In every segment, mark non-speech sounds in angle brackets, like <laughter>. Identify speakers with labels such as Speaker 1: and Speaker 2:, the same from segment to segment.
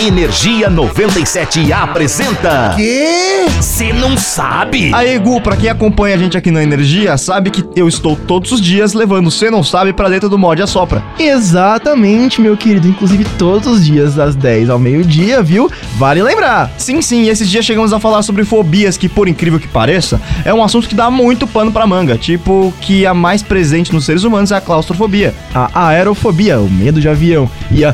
Speaker 1: Energia 97 apresenta.
Speaker 2: Quê?
Speaker 1: Você não sabe?
Speaker 3: Aí, Gu, pra quem acompanha a gente aqui na Energia, sabe que eu estou todos os dias levando Você Não Sabe pra dentro do mod Assopra.
Speaker 2: Exatamente, meu querido. Inclusive todos os dias, das 10 ao meio-dia, viu? Vale lembrar.
Speaker 3: Sim, sim, e esses dias chegamos a falar sobre fobias, que por incrível que pareça, é um assunto que dá muito pano pra manga. Tipo, que a mais presente nos seres humanos é a claustrofobia.
Speaker 2: A aerofobia, o medo de avião. E a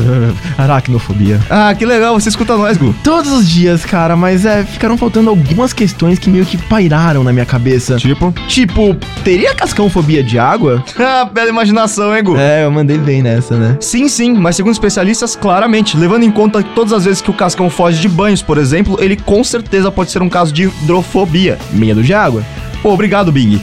Speaker 2: <laughs> aracnofobia.
Speaker 3: Ah, que legal, você escuta nós, Gu.
Speaker 2: Todos os dias, cara, mas é, ficaram faltando algumas questões que meio que pairaram na minha cabeça.
Speaker 3: Tipo?
Speaker 2: Tipo, teria cascão-fobia de água? <laughs>
Speaker 3: Ah, bela imaginação, hein, Gu?
Speaker 2: É, eu mandei bem nessa, né?
Speaker 3: Sim, sim, mas segundo especialistas, claramente, levando em conta que todas as vezes que o cascão foge de banhos, por exemplo, ele com certeza pode ser um caso de hidrofobia.
Speaker 2: Medo de água.
Speaker 3: Obrigado, Big.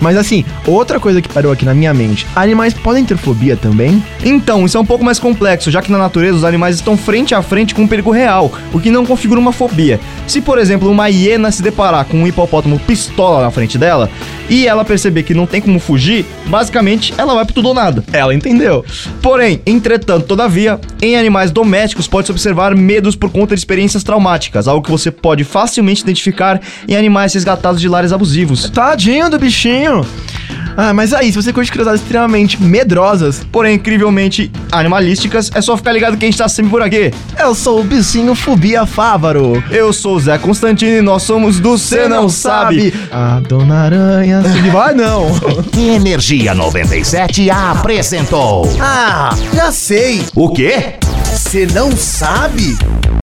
Speaker 2: Mas assim, outra coisa que parou aqui na minha mente: animais podem ter fobia também?
Speaker 3: Então, isso é um pouco mais complexo, já que na natureza os animais estão frente a frente com um perigo real, o que não configura uma fobia. Se, por exemplo, uma hiena se deparar com um hipopótamo pistola na frente dela e ela perceber que não tem como fugir, basicamente ela vai pro tudo ou nada.
Speaker 2: Ela entendeu.
Speaker 3: Porém, entretanto, todavia, em animais domésticos pode-se observar medos por conta de experiências traumáticas, algo que você pode facilmente identificar em animais resgatados de lares abusivos.
Speaker 2: Tadinho do bichinho. Ah, mas aí, se você curte curiosidades extremamente medrosas,
Speaker 3: porém incrivelmente animalísticas, é só ficar ligado que a gente tá sempre por aqui.
Speaker 2: Eu sou o bichinho Fobia Fávaro.
Speaker 3: Eu sou o Zé Constantino e nós somos do Cê Não, Sabe.
Speaker 2: A Dona Aranha se vai não. <laughs>
Speaker 1: Energia 97 apresentou.
Speaker 4: Ah, já sei.
Speaker 1: O quê?
Speaker 4: Você não sabe?